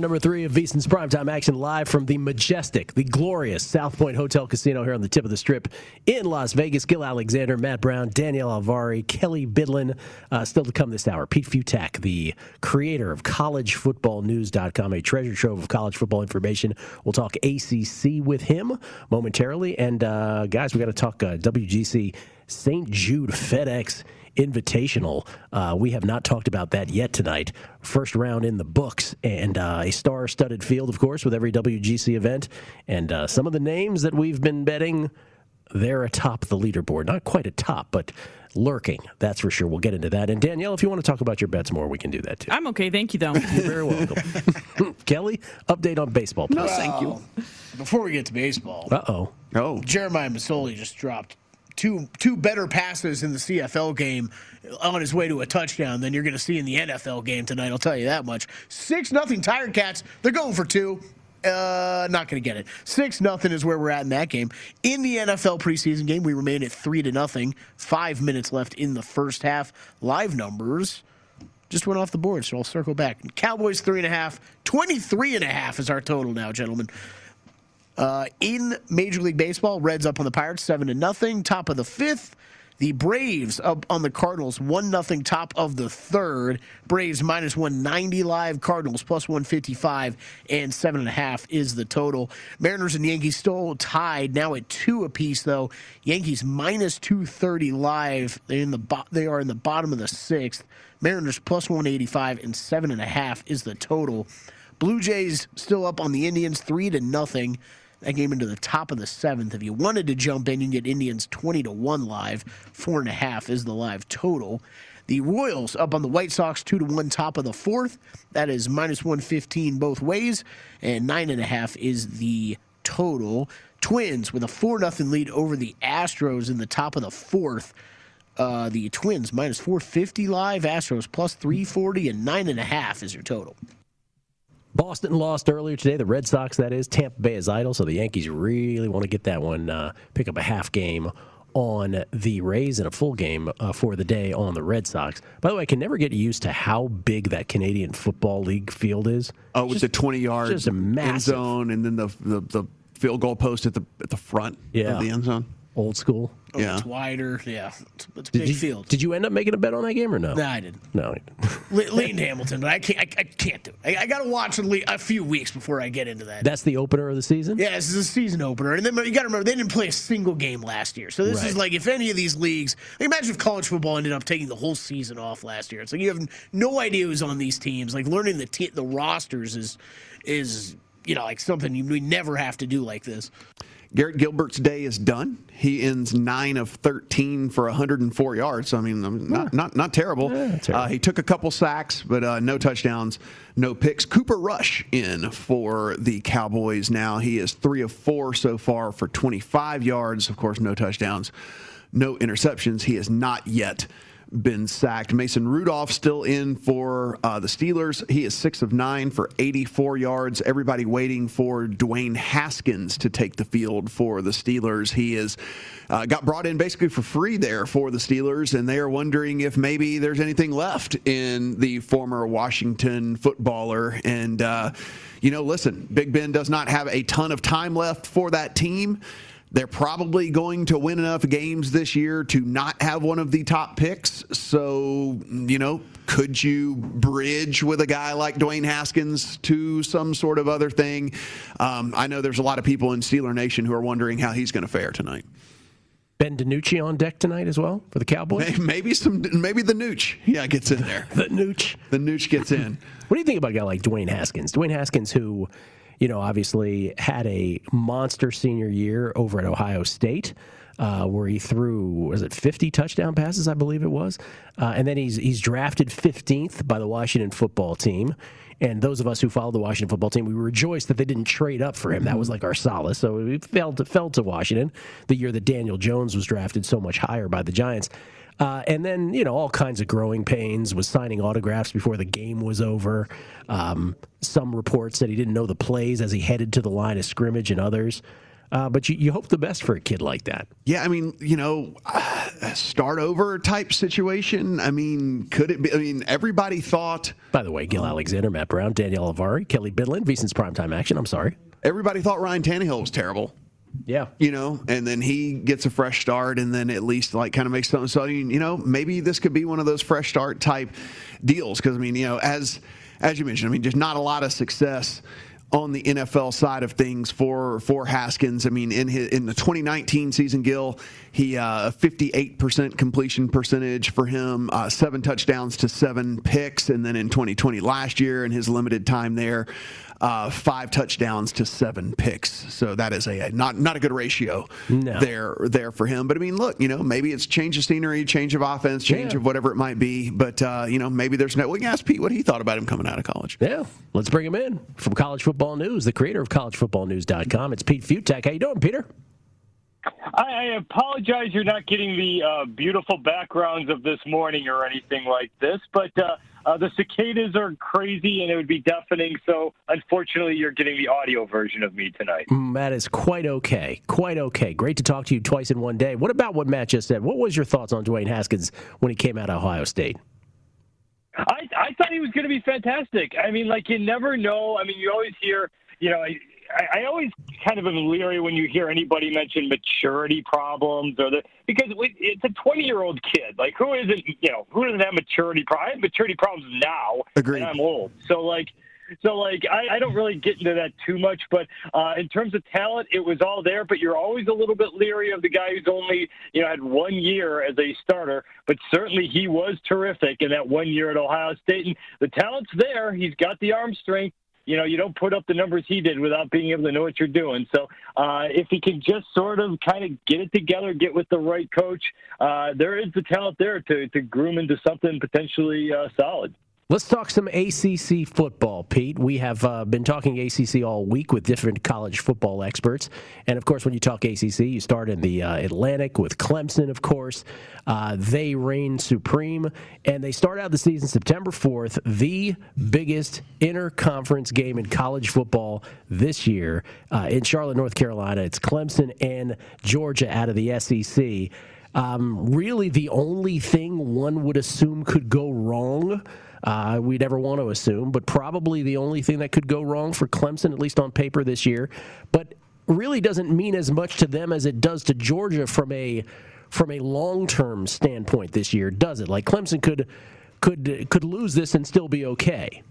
Number three of VSiN's primetime action live from the majestic, the glorious South Point Hotel Casino here on the tip of the strip in Las Vegas. Gil Alexander, Matt Brown, Danielle Alvari, Kelly Bidlin. Uh, still to come this hour, Pete Fiutak, the creator of collegefootballnews.com, a treasure trove of college football information. We'll talk ACC with him momentarily. And uh, guys, we got to talk uh, WGC St. Jude FedEx Invitational. Uh, we have not talked about that yet tonight. First round in the books, and uh, a star studded field, of course, with every WGC event. And uh, some of the names that we've been betting, they're atop the leaderboard. Not quite atop, but lurking, that's for sure. We'll get into that. And Danielle, if you want to talk about your bets more, we can do that too. I'm okay. Thank you, though. You're very welcome. Kelly, update on baseball. No, thank you. Before we get to baseball, Uh oh. Oh, Jeremiah Masoli just dropped two two better passes in the CFL game on his way to a touchdown than you're going to see in the NFL game tonight. I'll tell you that much. Six nothing Tiger Cats. They're going for two. Uh, not going to get it. Six nothing is where we're at in that game. In the NFL preseason game, we remain at three to nothing. Five minutes left in the first half. Live numbers just went off the board, so I'll circle back. Cowboys three and a half. 23 and a half is our total now, gentlemen. Uh, in Major League Baseball, Reds up on the Pirates seven to nothing. Top of the fifth, the Braves up on the Cardinals one nothing. Top of the third, Braves minus one ninety live. Cardinals plus one fifty five and seven and a half is the total. Mariners and Yankees still tied now at two apiece though. Yankees minus two thirty live. They in the bo- they are in the bottom of the sixth. Mariners plus one eighty five and seven and a half is the total. Blue Jays still up on the Indians three to nothing. That game into the top of the seventh. If you wanted to jump in, you can get Indians twenty to one live. Four and a half is the live total. The Royals up on the White Sox two to one top of the fourth. That is minus one fifteen both ways, and nine and a half is the total. Twins with a four nothing lead over the Astros in the top of the fourth. Uh, the Twins minus 450 live, Astros plus 340, and nine and a half is your total. Boston lost earlier today. The Red Sox, that is. Tampa Bay is idle, so the Yankees really want to get that one, uh, pick up a half game on the Rays and a full game uh, for the day on the Red Sox. By the way, I can never get used to how big that Canadian Football League field is. oh, with Just- the twenty yard just a end zone, and then the the, the field goal post at the at the front Yeah. of the end zone. Old school. Oh, Yeah. It's wider. Yeah. It's, it's a Did big you, field. did you end up making a bet on that game or no? Nah, I didn't. No. Le- leaned Hamilton, but I can't. I, I can't do it. I, I got to watch at least a few weeks before I get into that. That's the opener of the season? Yeah, this is a season opener, and then you got to remember they didn't play a single game last year. So this Right. is like if any of these leagues, like imagine if college football ended up taking the whole season off last year. It's like you have no idea who's on these teams. Like learning the te- the rosters is is you know like something you we never have to do like this. Garrett Gilbert's day is done. He ends nine of thirteen for 104 yards. I mean, not not not terrible. Uh, he took a couple sacks, but uh, no touchdowns, no picks. Cooper Rush in for the Cowboys now. He is three of four so far for 25 yards. Of course, no touchdowns, no interceptions. He has not yet been sacked. Mason Rudolph still in for uh, the Steelers. He is six of nine for 84 yards. Everybody waiting for Dwayne Haskins to take the field for the Steelers. He is uh, got brought in basically for free there for the Steelers, and they are wondering if maybe there's anything left in the former Washington footballer. And uh, you know, listen, Big Ben does not have a ton of time left for that team. They're probably going to win enough games this year to not have one of the top picks. So, you know, could you bridge with a guy like Dwayne Haskins to some sort of other thing? Um, I know there's a lot of people in Steeler Nation who are wondering how he's going to fare tonight. Ben DiNucci on deck tonight as well for the Cowboys? Maybe, some, maybe the Nooch, yeah, gets in there. the Nooch. The Nooch gets in. What do you think about a guy like Dwayne Haskins? Dwayne Haskins, who, you know, obviously had a monster senior year over at Ohio State. Uh, where he threw was it 50 touchdown passes I believe it was, uh, and then he's he's drafted 15th by the Washington football team. And those of us who followed the Washington football team, we rejoiced that they didn't trade up for him. That was like our solace. So we fell to, fell to Washington the year that Daniel Jones was drafted so much higher by the Giants. Uh, and then, you know, all kinds of growing pains, was signing autographs before the game was over. Um, some reports said he didn't know the plays as he headed to the line of scrimmage and others. Uh, but you, you hope the best for a kid like that. Yeah, I mean, you know, uh, start over type situation. I mean, could it be? I mean, everybody thought. By the way, Gil Alexander, Matt Brown, Danielle Avari, Kelly Bidlin, VSiN's primetime action. I'm sorry. Everybody thought Ryan Tannehill was terrible. Yeah. You know, and then he gets a fresh start and then at least like kind of makes something. So, I mean, you know, maybe this could be one of those fresh start type deals. Because, I mean, you know, as as you mentioned, I mean, just not a lot of success on the NFL side of things for for Haskins. I mean, in his, in the 2019 season, Gil, he uh, 58% completion percentage for him, uh, seven touchdowns to seven picks, and then in 2020 last year, in his limited time there, uh, five touchdowns to seven picks. So that is a, a not not a good ratio No. there there for him. But I mean, look, you know, maybe it's change of scenery, change of offense, change Yeah. of whatever it might be. But uh, you know, maybe there's no. We can ask Pete what he thought about him coming out of college. Yeah. Let's bring him in from College Football News, the creator of collegefootballnews.com. It's Pete Fiutak. How you doing, Peter? I, I apologize you're not getting the uh, beautiful backgrounds of this morning or anything like this, but uh, uh, the cicadas are crazy and it would be deafening. So unfortunately, you're getting the audio version of me tonight. Mm, That is quite okay. Quite okay. Great to talk to you twice in one day. What about what Matt just said? What was your thoughts on Dwayne Haskins when he came out of Ohio State? I, I thought he was going to be fantastic. I mean, like you never know. I mean, you always hear, you know, I, I always kind of am leery when you hear anybody mention maturity problems or the because it- it's a 20 year old kid. Like who isn't, you know, who doesn't have maturity problems? I have maturity problems now, Agreed. and I'm old. So like. So, like, I, I don't really get into that too much, but uh, in terms of talent, it was all there. But you're always a little bit leery of the guy who's only, you know, had one year as a starter. But certainly, he was terrific in that one year at Ohio State, and the talent's there. He's got the arm strength. You know, you don't put up the numbers he did without being able to know what you're doing. So, uh, if he can just sort of kind of get it together, get with the right coach, uh, there is the talent there to to groom into something potentially uh, solid. Let's talk some ACC football, Pete. We have uh, been talking ACC all week with different college football experts. And of course, when you talk ACC, you start in the uh, Atlantic with Clemson, of course. Uh, they reign supreme. And they start out the season September 4th, the biggest interconference game in college football this year uh, in Charlotte, North Carolina. It's Clemson and Georgia out of the SEC. Um, really, the only thing one would assume could go wrong. Uh, we never want to assume, but probably the only thing that could go wrong for Clemson, at least on paper this year. But really doesn't mean as much to them as it does to Georgia from a from a long term standpoint this year, does it? Like Clemson could could could lose this and still be okay.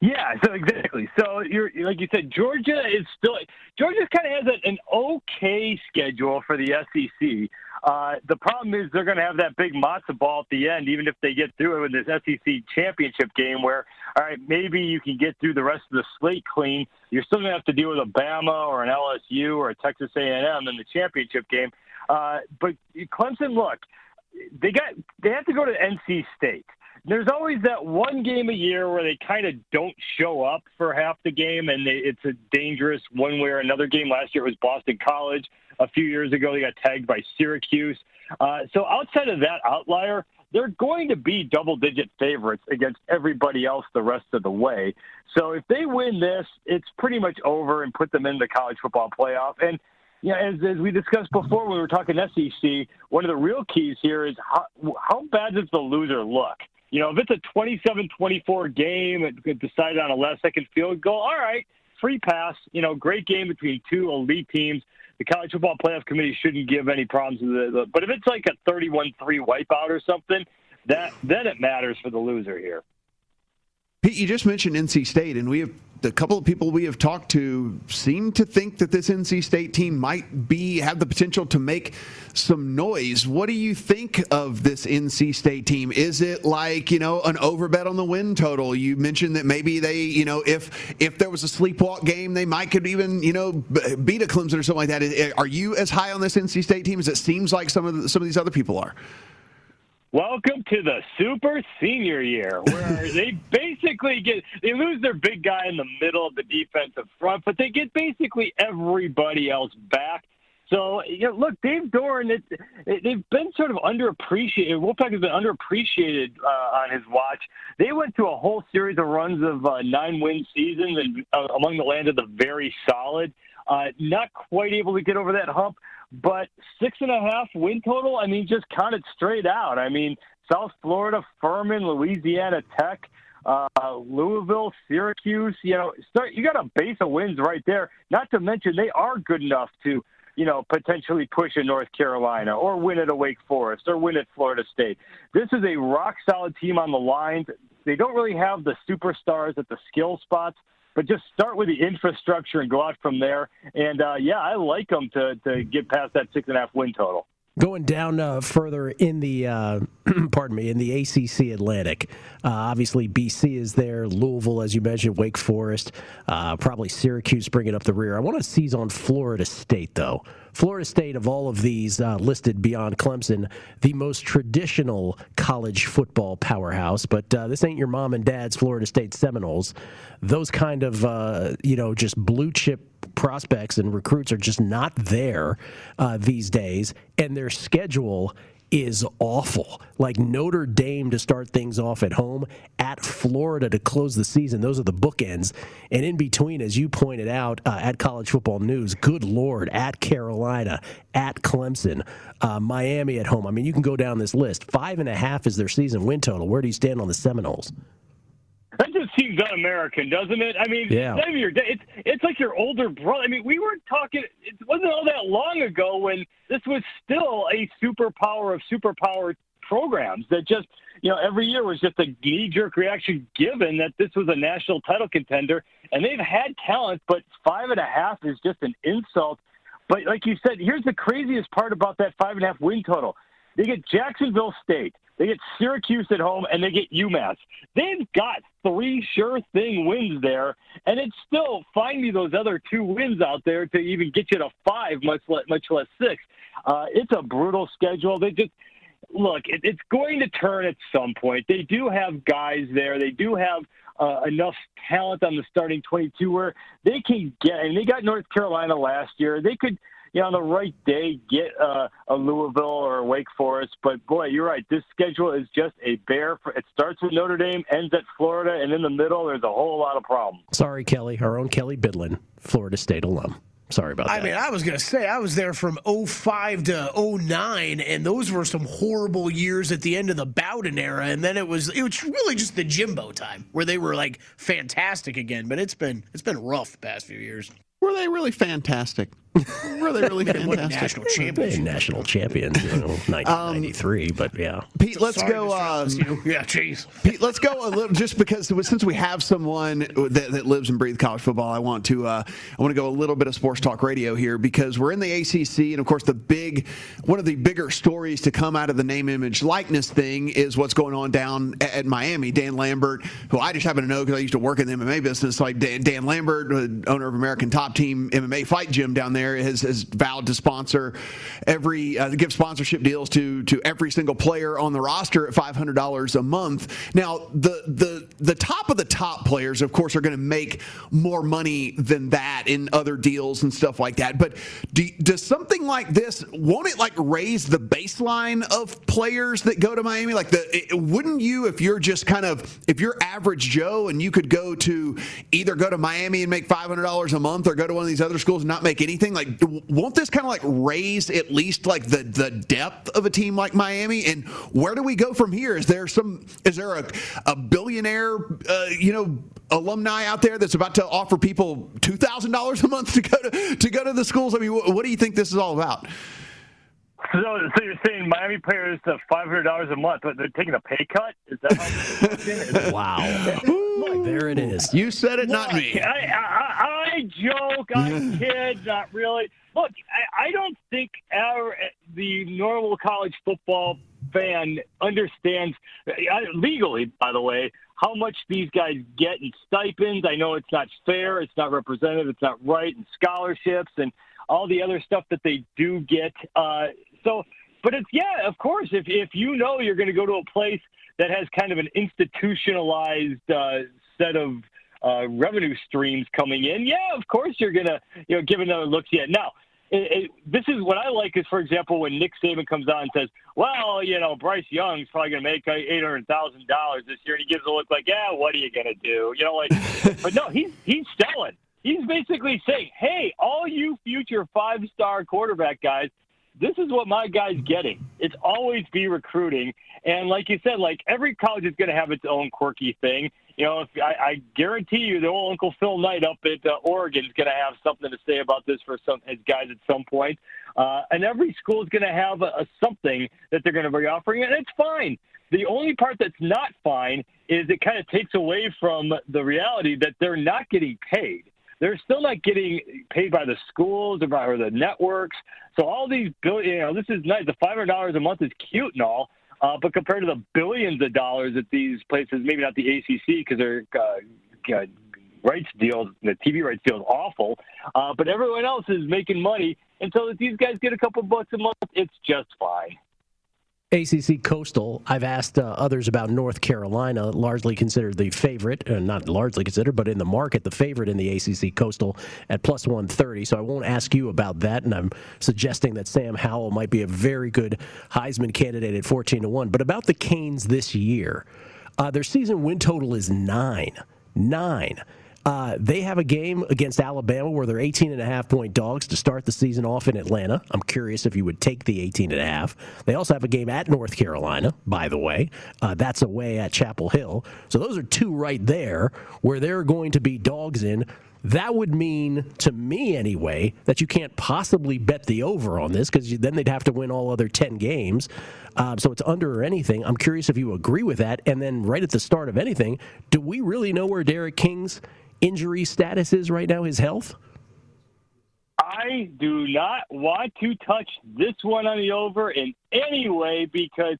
Yeah, so exactly. So you're like you said, Georgia is still Georgia kind of has an okay schedule for the SEC. Uh, the problem is they're going to have that big matzo ball at the end, even if they get through it in this SEC championship game. Where all right, maybe you can get through the rest of the slate clean. You're still going to have to deal with a Bama or an LSU or a Texas A&M in the championship game. Uh, but Clemson, look, they got they have to go to NC State. There's always that one game a year where they kind of don't show up for half the game, and they, it's a dangerous one way or another game. Last year it was Boston College. A few years ago, they got tagged by Syracuse. Uh, so outside of that outlier, they're going to be double digit favorites against everybody else the rest of the way. So if they win this, it's pretty much over and put them in the college football playoff. And yeah, as, as we discussed before when we were talking SEC, one of the real keys here is how, how bad does the loser look? You know, if it's a 27-24 game, it decided on a last-second field goal, all right, free pass. You know, great game between two elite teams. The College Football Playoff Committee shouldn't give any problems. But if it's like a 31-3 wipeout or something, that then it matters for the loser here. Pete, you just mentioned NC State, and we have the couple of people we have talked to seem to think that this NC State team might be have the potential to make some noise. What do you think of this NC State team? Is it like you know an overbet on the win total? You mentioned that maybe they you know if if there was a sleepwalk game, they might could even you know beat a Clemson or something like that. Are you as high on this NC State team as it seems like some of the, some of these other people are? Welcome to the super senior year, where they basically get they lose their big guy in the middle of the defensive front, but they get basically everybody else back. So, you know, look, Dave Doeren, it, it, they've been sort of underappreciated. Wolfpack has been underappreciated uh, on his watch. They went through a whole series of runs of uh, nine-win seasons, and uh, among the land of the very solid. Uh, not quite able to get over that hump. But six and a half win total, I mean, just count it straight out. I mean, South Florida, Furman, Louisiana Tech, uh, Louisville, Syracuse, you know, start, you got a base of wins right there. Not to mention they are good enough to, you know, potentially push in North Carolina or win at a Wake Forest or win at Florida State. This is a rock solid team on the lines. They don't really have the superstars at the skill spots, but just start with the infrastructure and go out from there. And uh, yeah, I like them to to get past that six and a half win total. Going down uh, further in the, uh, pardon me, in the ACC Atlantic. Uh, obviously, BC is there. Louisville, as you mentioned, Wake Forest, uh, probably Syracuse bringing up the rear. I want to seize on Florida State, though. Florida State, of all of these uh, listed beyond Clemson, the most traditional college football powerhouse. But uh, this ain't your mom and dad's Florida State Seminoles. Those kind of, uh, you know, just blue chip prospects and recruits are just not there uh, these days. And their schedule is awful. Like Notre Dame to start things off at home, at Florida to close the season. Those are the bookends. And in between, as you pointed out uh, at College Football News, good Lord, at Carolina, at Clemson, uh, Miami at home. I mean, you can go down this list. Five and a half is their season win total. Where do you stand on the Seminoles? That just un-American, doesn't it? I mean, yeah. your, it's it's like your older brother. I mean, we weren't talking. It wasn't all that long ago when this was still a superpower of superpower programs that just you know every year was just a knee-jerk reaction given that this was a national title contender and they've had talent but five and a half is just an insult but like you said here's the craziest part about that five and a half win total they get jacksonville state they get Syracuse at home, and they get UMass. They've got three sure thing wins there, and it's still find me those other two wins out there to even get you to five, much less, much less six. Uh, it's a brutal schedule. They just look. It, it's going to turn at some point. They do have guys there. They do have uh, enough talent on the starting 22 where they can get. And they got North Carolina last year. They could you know, on the right day, get uh, a Louisville or a Wake Forest. But boy, you're right. This schedule is just a bear. For, it starts with Notre Dame, ends at Florida, and in the middle, there's a whole lot of problems. Sorry, Kelly. Our own Kelly Bidlin, Florida State alum. Sorry about that. I mean, I was going to say, I was there from 05 to 09, and those were some horrible years at the end of the Bowden era. And then it was it was really just the Jimbo time where they were like fantastic again. But it's been it's been rough the past few years. Were they really fantastic? Were they really fantastic? national They champions. national champions, you know, 1993, but yeah. Pete, let's Sorry, go. Mr. Um, yeah, jeez. Pete, let's go a little just because since we have someone that, that lives and breathes college football, I want to uh, I want to go a little bit of sports talk radio here because we're in the ACC and of course the big one of the bigger stories to come out of the name image likeness thing is what's going on down at, at Miami. Dan Lambert, who I just happen to know because I used to work in the MMA business, like Dan, Dan Lambert, uh, owner of American Top Team MMA Fight Gym down there, has, has vowed to sponsor every uh, give sponsorship deals to to every single player on the roster at five hundred dollars a month. Now the the the top of the top players, of course, are going to make more money than that in other deals and stuff like that. But do, does something like this won't it like raise the baseline of players that go to Miami? Like the it, wouldn't you if you're just kind of if you're average Joe and you could go to either go to Miami and make five hundred dollars a month or go to one of these other schools and not make anything? Like won't this kind of like raise at least like the the depth of a team like Miami? And where do we go from here? Is there some is there a, a billionaire uh, you know alumni out there that's about to offer people two thousand dollars a month to go to to go to the schools? I mean, what, what do you think this is all about? So, so you're saying Miami players have five hundred dollars a month, but they're taking a pay cut? Is that how it's working? Wow. there it is. You said it, not me. I, I, I joke, I kid, not really. Look, I, I don't think our the normal college football fan understands uh, legally, by the way, how much these guys get in stipends. I know it's not fair, it's not representative, it's not right, and scholarships and all the other stuff that they do get. Uh, so, but it's yeah, of course. If if you know you're going to go to a place that has kind of an institutionalized uh, set of uh, revenue streams coming in, yeah, of course you're gonna you know give another look at. Now, it, it, this is what I like is, for example, when Nick Saban comes on and says, "Well, you know, Bryce Young's probably gonna make eight hundred thousand dollars this year," and he gives a look like, "Yeah, what are you gonna do?" You know, like, but no, he's he's selling. He's basically saying, "Hey, all you future five-star quarterback guys." This is what my guy's getting. It's always be recruiting, and like you said, like every college is going to have its own quirky thing you know, if I, I guarantee you, the old Uncle Phil Knight up at uh, Oregon is going to have something to say about this for some his guys at some point. Uh, and every school is going to have a, a something that they're going to be offering, and it's fine. The only part that's not fine is it kind of takes away from the reality that they're not getting paid. They're still not getting paid by the schools or by or the networks. So all these billion, you know, this is nice. The five hundred dollars a month is cute and all, uh, but compared to the billions of dollars that these places, maybe not the ACC because their uh, rights deal, the TV rights deal is awful, uh, but everyone else is making money. And so if these guys get a couple bucks a month, it's just fine. ACC Coastal. I've asked uh, others about North Carolina, largely considered the favorite, uh, not largely considered, but in the market, the favorite in the ACC Coastal at plus 130. So I won't ask you about that. And I'm suggesting that Sam Howell might be a very good Heisman candidate at 14 to 1. But about the Canes this year, uh, their season win total is nine. Nine. Uh, they have a game against Alabama where they're 18 and a half point dogs to start the season off in Atlanta. I'm curious if you would take the 18 and a half. They also have a game at North Carolina, by the way. Uh, that's away at Chapel Hill. So those are two right there where they're going to be dogs in. That would mean, to me anyway, that you can't possibly bet the over on this because then they'd have to win all other 10 games. Um, so it's under or anything. I'm curious if you agree with that. And then right at the start of anything, do we really know where D'Eriq King's injury status is right now, his health? I do not want to touch this one on the over in any way because,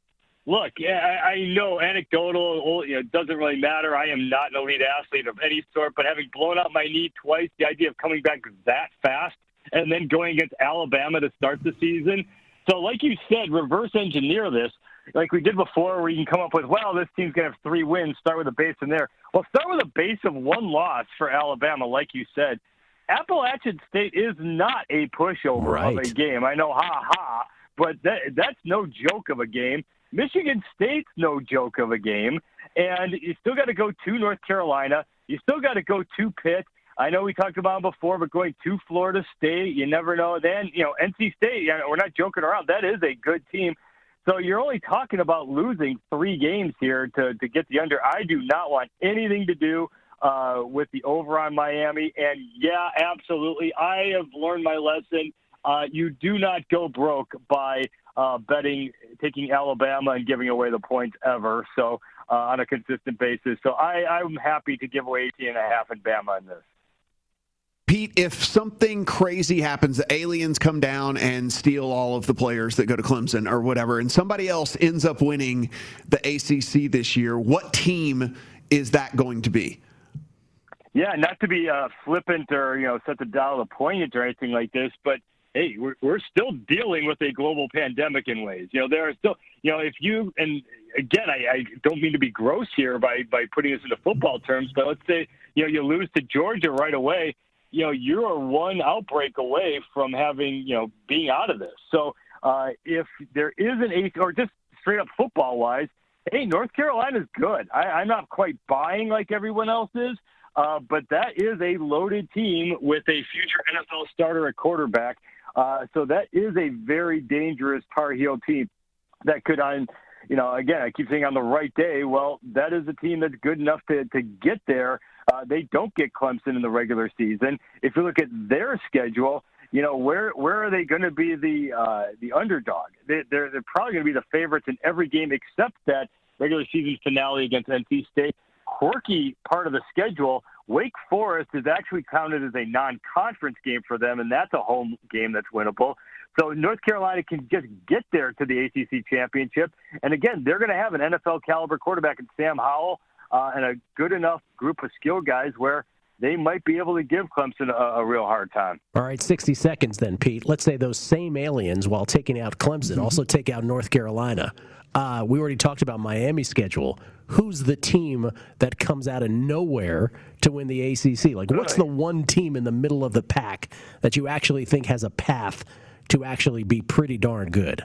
look, I, I know anecdotal, oh, you know, doesn't really matter. I am not an elite athlete of any sort, but having blown out my knee twice, the idea of coming back that fast and then going against Alabama to start the season. So, like you said, reverse engineer this like we did before, where you can come up with, well, this team's going to have three wins, start with a base in there. Well, start with a base of one loss for Alabama, like you said. Appalachian State is not a pushover right. of a game. I know, ha ha, but that, that's no joke of a game. Michigan State's no joke of a game, and you still got to go to North Carolina. You still got to go to Pitt. I know we talked about them before, but going to Florida State, you never know. Then, you know, NC State, you know, we're not joking around. That is a good team. So you're only talking about losing three games here to, to get the under. I do not want anything to do uh, with the over on Miami. And yeah, absolutely. I have learned my lesson. Uh, you do not go broke by uh, betting, taking Alabama and giving away the points ever. So uh, on a consistent basis. So I, I'm happy to give away 18 and a half in Bama in this. Pete, if something crazy happens, the aliens come down and steal all of the players that go to Clemson or whatever, and somebody else ends up winning the ACC this year, what team is that going to be? Yeah, not to be uh, flippant or you know set the dial to poignant or anything like this, but hey, we're we're still dealing with a global pandemic in ways. You know, there are still you know if you and again, I, I don't mean to be gross here by by putting this into football terms, but let's say you know you lose to Georgia right away you know, you're one outbreak away from having, you know, being out of this. So uh, if there is an eighth, or just straight up football wise, hey, North Carolina's good. I, I'm not quite buying like everyone else is, uh, but that is a loaded team with a future NFL starter at quarterback. Uh, so that is a very dangerous Tar Heel team that could, on, you know, again, I keep saying on the right day. Well, that is a team that's good enough to to get there uh, they don't get Clemson in the regular season. If you look at their schedule, you know where where are they going to be the uh, the underdog? They, they're they're probably going to be the favorites in every game except that regular season finale against NC State. Quirky part of the schedule. Wake Forest is actually counted as a non-conference game for them, and that's a home game that's winnable. So North Carolina can just get there to the ACC championship, and again, they're going to have an NFL caliber quarterback in Sam Howell uh, and a good enough group of skilled guys where they might be able to give Clemson a, a, real hard time. All right, 60 seconds then, Pete. Let's say those same aliens, while taking out Clemson, mm-hmm. also take out North Carolina. Uh, we already talked about Miami's schedule. Who's the team that comes out of nowhere to win the ACC? Like, what's the one team in the middle of the pack that you actually think has a path to actually be pretty darn good?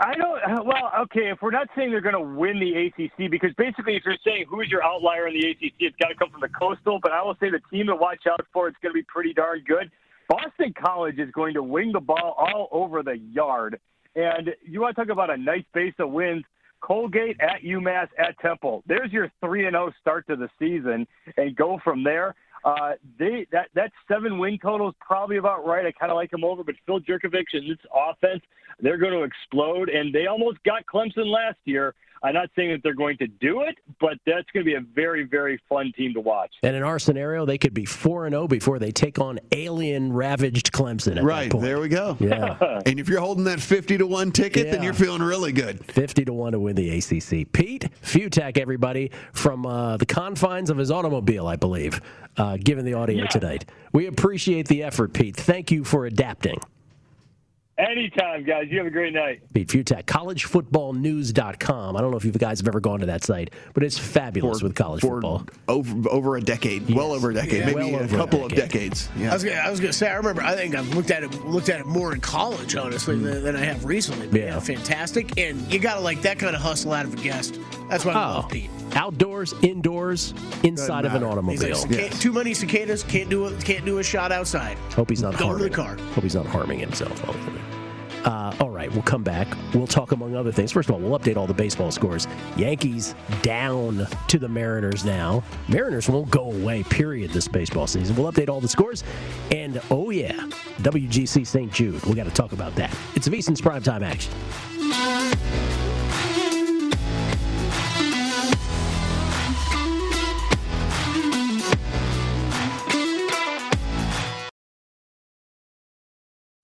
I don't. Uh, well, okay. If we're not saying they're going to win the ACC, because basically, if you're saying who's your outlier in the ACC, it's got to come from the Coastal. But I will say the team to watch out for. It's going to be pretty darn good. Boston College is going to wing the ball all over the yard, and you want to talk about a nice base of wins. Colgate at UMass at Temple. There's your three and zero oh start to the season, and go from there. Uh, they that that seven win total is probably about right. I kind of like them over, but Phil Jurkovec and this offense, they're going to explode. And they almost got Clemson last year. I'm not saying that they're going to do it, but that's going to be a very, very fun team to watch. And in our scenario, they could be four and zero oh before they take on alien ravaged Clemson. right there, we go. Yeah. and if you're holding that fifty to one ticket, yeah. then you're feeling really good. Fifty to one to win the ACC. Pete Fiutak, everybody from uh, the confines of his automobile, I believe, uh, given the audio yeah. tonight. We appreciate the effort, Pete. Thank you for adapting. Anytime, guys. You have a great night. Pete Fiutak, collegefootballnews.com. I don't know if you guys have ever gone to that site, but it's fabulous for, with college football. Over, over a decade, yes. well over a decade, yeah, maybe well a couple a of decades. Yeah. I was, gonna, I was gonna say, I remember, I think I've looked at it looked at it more in college, honestly, mm. than, than, I have recently. But yeah. yeah. fantastic. And you got to like that kind of hustle out of a guest. That's why I oh. love Pete. Outdoors, indoors, inside of an automobile. Like, yes. Too many cicadas, can't do a, can't do a shot outside. Hope he's not Go harming. to the car. Hope he's not harming himself. Uh, all right, we'll come back. We'll talk among other things. First of all, we'll update all the baseball scores. Yankees down to the Mariners now. Mariners won't go away, period, this baseball season. We'll update all the scores. And oh, yeah, WGC St. Jude. we got to talk about that. It's Prime primetime action.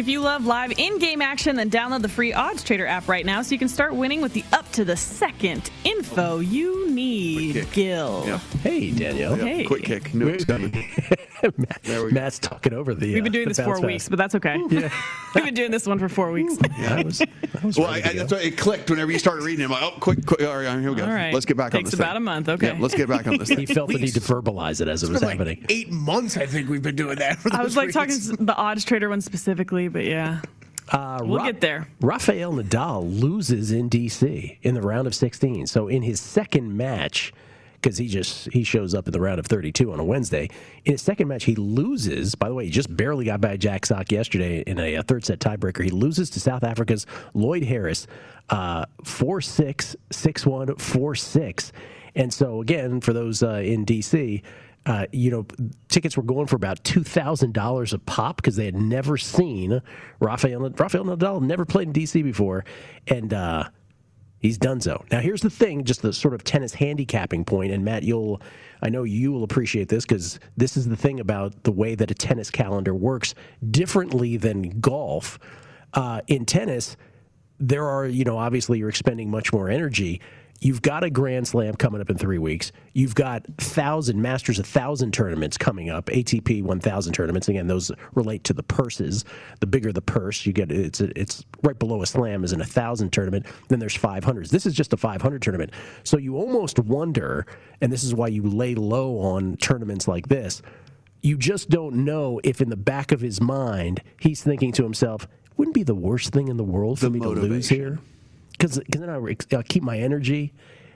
If you love live in-game action, then download the free Odds Trader app right now so you can start winning with the up to the second info you need. Gil. Yeah. Hey, Danielle. Yeah, hey. Quick kick. No, Matt, Matt's talking over the. We've been doing uh, this four weeks, but that's okay. Yeah. We've been doing this one for four weeks. yeah, that was, that was well, I, I, that's why it clicked whenever you started reading it. I'm like, oh, quick, quick. All right, here we go. All right. Let's get back Takes on this. Takes about thing. a month. Okay. Yeah, let's get back on this. he felt the need to verbalize it as it was like happening. Eight months, I think we've been doing that. I was like weeks. talking the Odds Trader one specifically, but yeah. Uh, we'll Ra- get there. Rafael Nadal loses in DC in the round of 16. So in his second match, because he just he shows up in the round of 32 on a Wednesday. In his second match, he loses. By the way, he just barely got by Jack Sock yesterday in a, a third set tiebreaker. He loses to South Africa's Lloyd Harris, uh, 4 6, 6 1, 4 6. And so, again, for those uh, in DC, uh, you know, tickets were going for about two thousand dollars a pop because they had never seen Rafael Rafael Nadal never played in DC before, and uh, he's done so. Now, here's the thing: just the sort of tennis handicapping point. And Matt, you'll, I know you will appreciate this because this is the thing about the way that a tennis calendar works differently than golf. Uh, in tennis, there are, you know, obviously you're expending much more energy You've got a Grand Slam coming up in three weeks. You've got thousand Masters, a thousand tournaments coming up. ATP 1000 tournaments. Again, those relate to the purses. The bigger the purse, you get it's it's right below a Slam is in a thousand tournament. Then there's 500s. This is just a 500 tournament. So you almost wonder, and this is why you lay low on tournaments like this. You just don't know if in the back of his mind he's thinking to himself, "Wouldn't be the worst thing in the world for the me motivation. to lose here." Because then I, I keep my energy.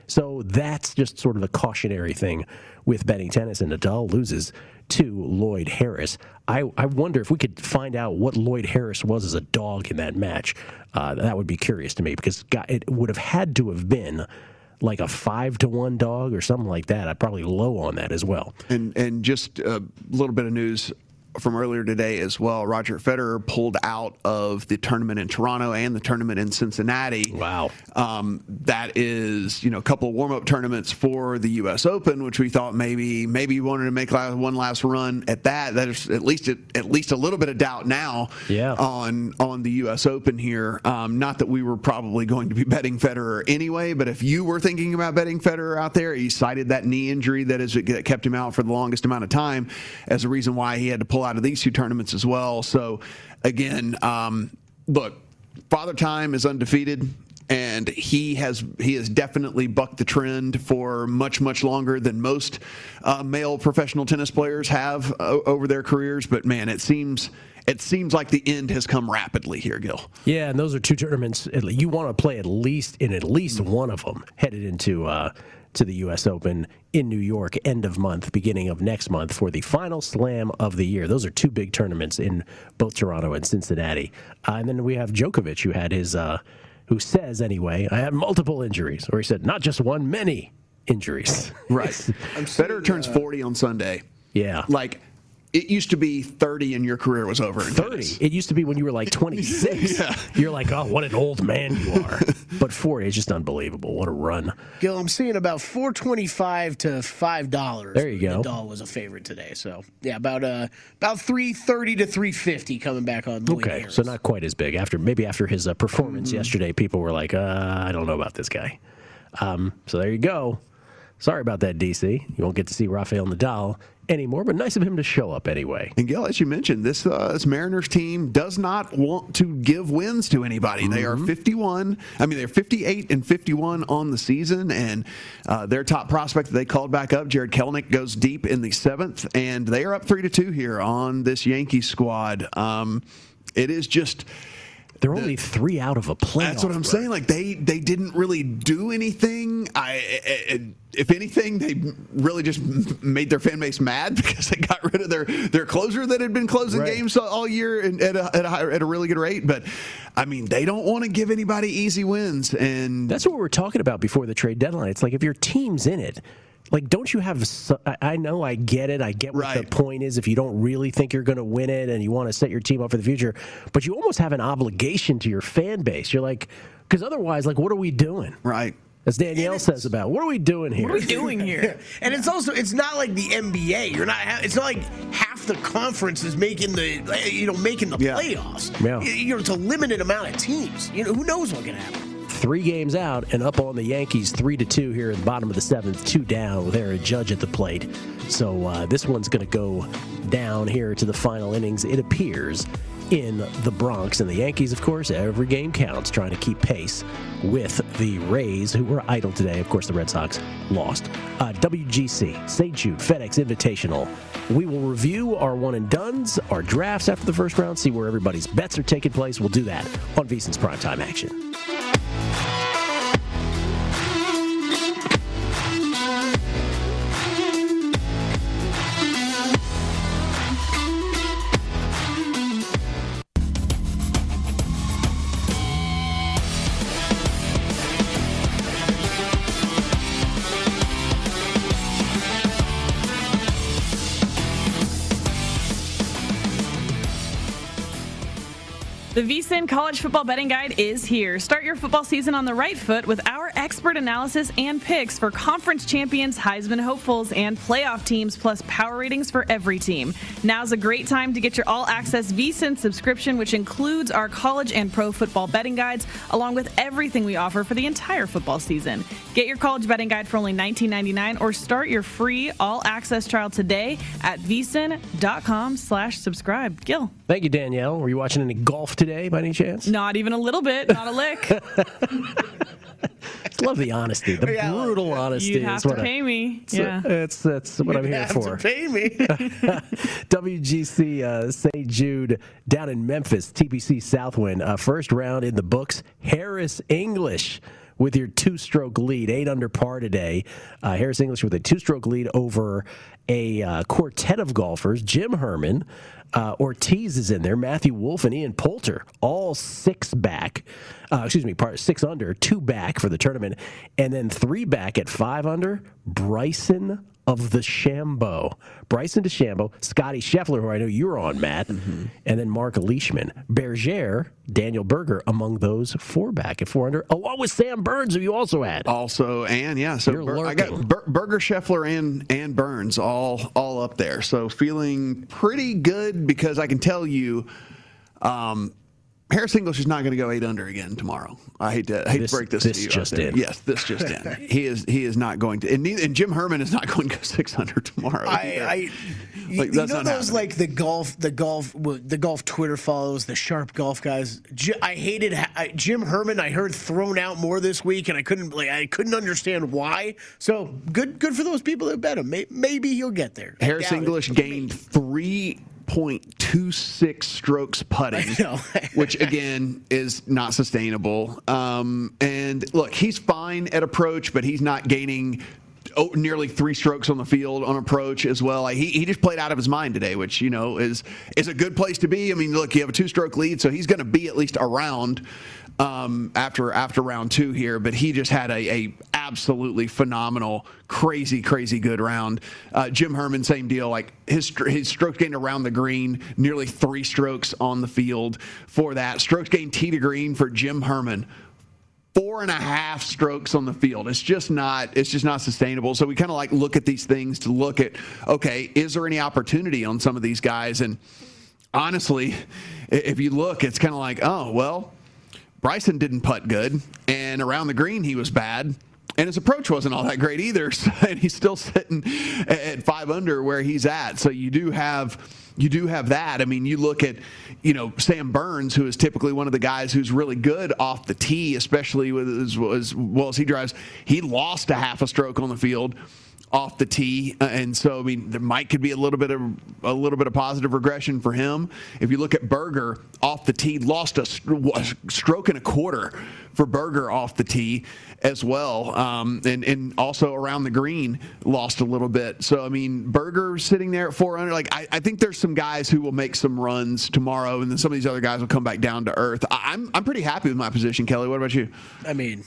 So that's just sort of a cautionary thing with betting tennis. And Nadal loses to Lloyd Harris. I, I wonder if we could find out what Lloyd Harris was as a dog in that match. Uh, that would be curious to me because it would have had to have been like a five to one dog or something like that. I'd probably low on that as well. And and just a little bit of news from earlier today as well. Roger Federer pulled out of the tournament in Toronto and the tournament in Cincinnati. Wow. Um, that is, you know, a couple of warm up tournaments for the U.S. Open, which we thought maybe maybe wanted to make one last run at that. That is at least at least a little bit of doubt now. Yeah. On on the U.S. Open here. Um, not that we were probably going to be betting Federer anyway, but if you were thinking about betting Federer out there, he cited that knee injury that is that kept him out for the longest amount of time as a reason why he had to pull out of these two tournaments as well. So, again, um, look, Father Time is undefeated and he has he has definitely bucked the trend for much much longer than most uh, male professional tennis players have uh, over their careers. But man, it seems it seems like the end has come rapidly here, Gil. Yeah, and those are two tournaments you want to play at least in at least one of them headed into. Uh, to the U.S. Open in New York, end of month, beginning of next month, for the final slam of the year. Those are two big tournaments in both Toronto and Cincinnati. Uh, and then we have Djokovic, who had his, uh, who says anyway, I had multiple injuries, or he said not just one, many injuries. Right. Federer turns 40 on Sunday. Yeah. Like it used to be 30 and your career was over. 30. It used to be when you were like 26. yeah. You're like, oh, what an old man you are. but 40 is just unbelievable. What a run. Gil, I'm seeing about 425 to $5. There you go. Nadal was a favorite today. So, yeah, about uh, about 330 to 350 coming back on Lloyd Okay, Harris. so not quite as big. After Maybe after his uh, performance Mm-hmm. yesterday, people were like, uh, I don't know about this guy. Um, so there you go. Sorry about that, DC. You won't get to see Rafael Nadal anymore, but nice of him to show up anyway. And Gil, as you mentioned, this, uh, this Mariners team does not want to give wins to anybody. They Mm-hmm. are 51. I mean, they're 58 and 51 on the season, and uh, their top prospect that they called back up, Jared Kelenic, goes deep in the seventh, and they are up three to two here on this Yankees squad. Um, it is just. They're only three out of a playoff. That's what I'm saying. Like they they didn't really do anything. I, I, if anything, they really just made their fan base mad because they got rid of their their closer that had been closing Right. games all year and at a, at a high- at a really good rate. But I mean, they don't want to give anybody easy wins, and That's what we were talking about before the trade deadline. It's like if your team's in it, like don't you have? so- I- I know, I get it. I get what the point is. If you don't really think you're going to win it and you want to set your team up for the future, but you almost have an obligation to your fan base. You're like, because otherwise, like, what are we doing? right. As Danielle says about, what are we doing here? What are we doing here? And it's also it's not like the NBA. You're not. It's not like half the conference is making the eh, you know making the Yeah. playoffs. Yeah. You- You know, it's a limited amount of teams. You know, who knows what can happen. Three games out and up on the Yankees, three to two here in the bottom of the seventh, two down with a Judge at the plate. So uh, this one's going to go down here to the final innings. It appears in the Bronx, and the Yankees, of course, every game counts, trying to keep pace with the Rays, who were idle today. Of course, the Red Sox lost. Uh, WGC, St. Jude, FedEx Invitational. We will review our one and duns, our drafts after the first round, see where everybody's bets are taking place. We'll do that on VSiN's primetime action. The VSIN College Football Betting Guide is here. Start your football season on the right foot with our expert analysis and picks for conference champions, Heisman hopefuls, and playoff teams, plus power ratings for every team. Now's a great time to get your all access VSIN subscription, which includes our college and pro football betting guides, along with everything we offer for the entire football season. Get your college betting guide for only $19.99 or start your free all access trial today at vsin.com slash subscribe. Gil. Thank you, Danielle. Were you watching any golf today by any chance? Not even a little bit, not a lick. Love the honesty, the Yeah, brutal honesty. You'd have is to what I- pay me. it's, Yeah. it's that's what I'm You here have for. to pay me. WGC uh, St. Jude down in Memphis, TPC Southwind. Uh, first round in the books. Harris English with your two stroke lead, eight under par today. Uh, Harris English with a two stroke lead over a uh, quartet of golfers. Jim Herman, uh, Ortiz is in there, Matthew Wolff, and Ian Poulter, all six back. Uh, excuse me, part six under, two back for the tournament, and then three back at five under. Bryson DeChambeau. Bryson DeChambeau, Scotty Scheffler, who I know you're on, Matt, Mm-hmm. and then Mark Leishman. Berger, Daniel Berger among those four back at four under, along with Sam Burns, who you also had. Also, and yeah, so You're I got. Bur- Berger Scheffler and and Burns all all up there. So feeling pretty good because I can tell you, um, Harris English is not going to go eight under again tomorrow. I hate to hate This- to break this, this to you. just there. in. Yes, this just in. He is he is not going to, and, neither, and Jim Herman is not going to go six under tomorrow. I, either. I Like, you, you know not those happening. like the golf, the golf, the golf Twitter follows, the sharp golf guys. I hated I, Jim Herman. I heard thrown out more this week, and I couldn't like I couldn't understand why. So good, good for those people that bet him. Maybe he'll get there. Harris doubt it. English gained three point two six strokes putting, which again is not sustainable. Um, and look, he's fine at approach, but he's not gaining. Oh, nearly three strokes on the field on approach as well. Like, he, he just played out of his mind today, which you know is is a good place to be. I mean, look, you have a two stroke lead, so he's going to be at least around um, after after round two here. But he just had a, a absolutely phenomenal, crazy, crazy good round. Uh, Jim Herman, same deal. Like his his stroke gain around the green, nearly three strokes on the field for that. Strokes gain tee to green for Jim Herman. Four and a half strokes on the field. It's just not. It's just not sustainable. So we kind of like look at these things to look at. Okay, is there any opportunity on some of these guys? And honestly, if you look, it's kind of like, oh well, Bryson didn't putt good, and around the green he was bad, and his approach wasn't all that great either. So, and he's still sitting at five under where he's at. So you do have you do have that. I mean, you look at you know Sam Burns, who is typically one of the guys who's really good off the tee, especially with as, as well as he drives. He lost a half a stroke on the field off the tee, uh, and so I mean there might could be a little bit of a little bit of positive regression for him. If you look at Berger off the tee, lost a, stroke and a quarter for Berger off the tee as well, um, and and also around the green lost a little bit. So I mean Berger sitting there at four under. Like I, I think there's some guys who will make some runs tomorrow, and then some of these other guys will come back down to earth. I, I'm I'm pretty happy with my position, Kelly. What about you? I mean,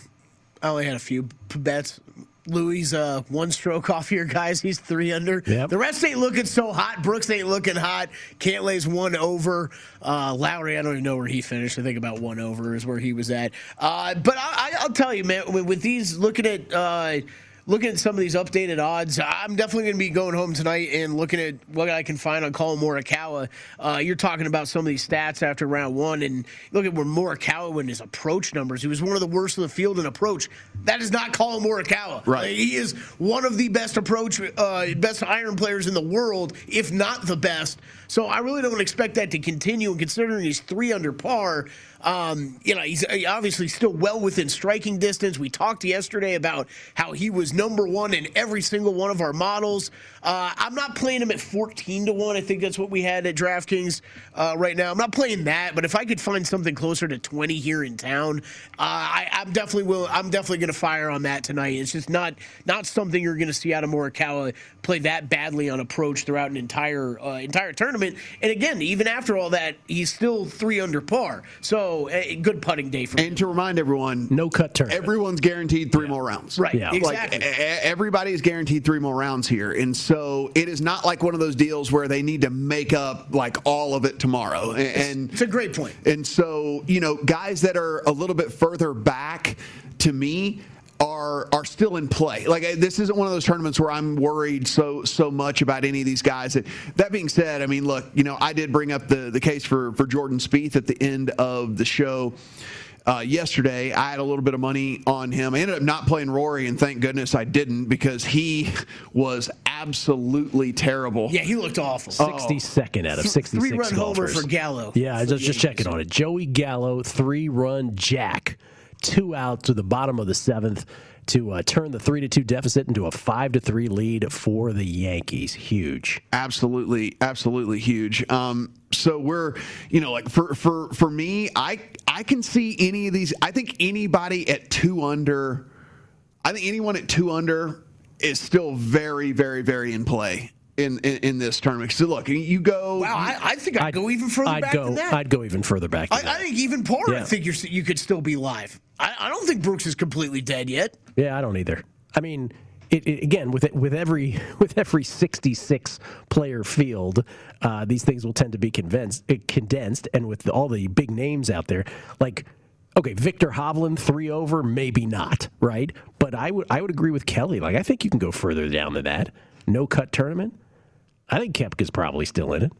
I only had a few bets. Louis, uh, one stroke off here, guys. He's three under. Yep. The rest ain't looking so hot. Brooks ain't looking hot. Cantlay's one over. Uh, Lowry, I don't even know where he finished. I think about one over is where he was at. Uh, but I, I, I'll tell you, man, with, with these looking at. Looking at some of these updated odds, I'm definitely going to be going home tonight and looking at what I can find on Collin Morikawa. Uh, you're talking about some of these stats after round one, and look at where Morikawa and his approach numbers. He was one of the worst in the field in approach. That is not Collin Morikawa. Right. He is one of the best approach, uh, best iron players in the world, if not the best. So I really don't expect that to continue. And considering he's three under par, um, you know, he's obviously still well within striking distance. We talked yesterday about how he was number one in every single one of our models. Uh, I'm not playing him at 14 to one. I think that's what we had at DraftKings uh, right now. I'm not playing that, but if I could find something closer to 20 here in town, uh, I, I'm definitely will. I'm definitely going to fire on that tonight. It's just not not something you're going to see out of Morikawa play that badly on approach throughout an entire uh, entire tournament. And again, even after all that, he's still three under par. So a good putting day for him. And to remind everyone, no cut turn. Everyone's guaranteed three more rounds. Right, Yeah. exactly. Like everybody is guaranteed three more rounds here, and so it is not like one of those deals where they need to make up like all of it tomorrow. And it's a great point. And so you know, guys that are a little bit further back, to me. Are, are still in play. Like this isn't one of those tournaments where I'm worried so so much about any of these guys. That, that being said, I mean, look, you know, I did bring up the the case for for Jordan Spieth at the end of the show uh, yesterday. I had a little bit of money on him. I ended up not playing Rory, and thank goodness I didn't because he was absolutely terrible. Yeah, he looked awful. 62nd out of 66 Three-run homer for Gallo. Yeah, I for was just checking on it. Joey Gallo, three run jack, two out to the bottom of the seventh to uh, turn the three to two deficit into a five to three lead for the Yankees. Huge. absolutely absolutely huge um so we're you know like for for for me i i can see any of these. I think anybody at two under, I think anyone at two under is still very, very, very in play. In, in, in this tournament, so look, you go. Wow, I, I think I'd, go even further I'd back go. than that. I'd go even further back. I, I think even Poor, I Yeah. think you're, you could still be live. I, I don't think Brooks is completely dead yet. Yeah, I don't either. I mean, it, it, again, with it, with every with every 66 player field, uh, these things will tend to be convinced, uh, condensed, and with all the big names out there, like. Okay, Viktor Hovland three over, maybe not, right? But I would I would agree with Kelly. Like I think you can go further down than that. No cut tournament. I think Koepka's probably still in it.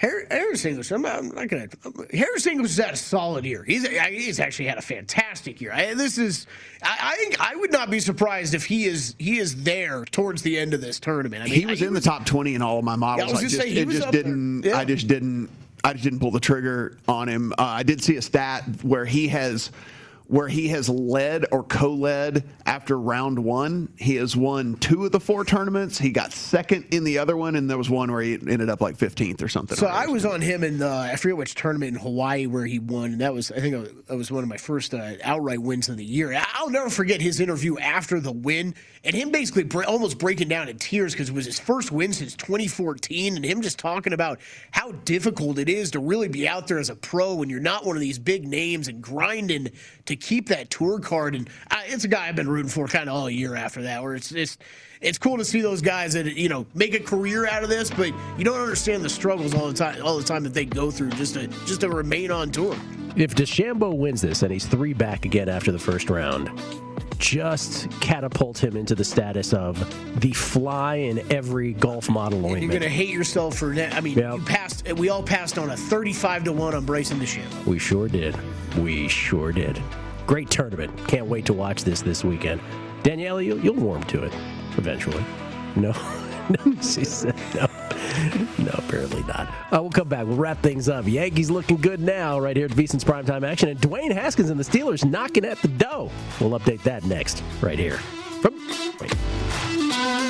Har- Harris English, I'm, I'm not gonna. Harris English has had a solid year. He's he's actually had a fantastic year. I, this is, I, I think I would not be surprised if he is he is there towards the end of this tournament. I mean, he was in the top 20 in all of my models. Yeah, I was just, gonna say, he it was just didn't. Yeah. I just didn't. I just didn't pull the trigger on him. Uh, I did see a stat where he has. Where he has led or co-led after round one, he has won two of the four tournaments. He got second in the other one, and there was one where he ended up like 15th or something. So I was on him in uh, I forget which tournament in Hawaii where he won. And that was I think that was one of my first uh, outright wins of the year. I'll never forget his interview after the win and him basically bre- almost breaking down in tears because it was his first win since 2014, and him just talking about how difficult it is to really be out there as a pro when you're not one of these big names and grinding to keep that tour card. And uh, it's a guy I've been rooting for kind of all year after that, where it's just it's cool to see those guys that you know make a career out of this, but you don't understand the struggles all the time, all the time that they go through just to just to remain on tour. If DeChambeau wins this and he's three back again after the first round, just catapult him into the status of the fly in every golf model You're gonna hate yourself for that. I mean, Yep. you passed. We all passed on a 35 to one on Bryson DeChambeau. We sure did. We sure did. Great tournament. Can't wait to watch this this weekend. Danielle, you'll, you'll warm to it eventually. No, no, she said no. No, apparently not. Uh, we'll come back. We'll wrap things up. Yankees looking good now, right here at VSiN's primetime action, and Dwayne Haskins and the Steelers knocking at the dough. We'll update that next, right here. From wait.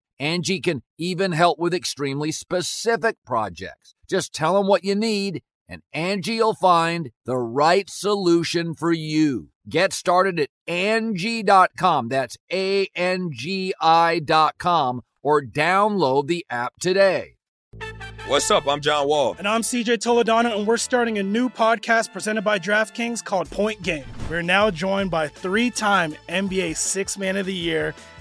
Angie can even help with extremely specific projects. Just tell them what you need and Angie will find the right solution for you. Get started at Angie.com. That's A N G I.com or download the app today. What's up? I'm John Wall. And I'm CJ Toledano, and we're starting a new podcast presented by DraftKings called Point Game. We're now joined by three time NBA Six Man of the Year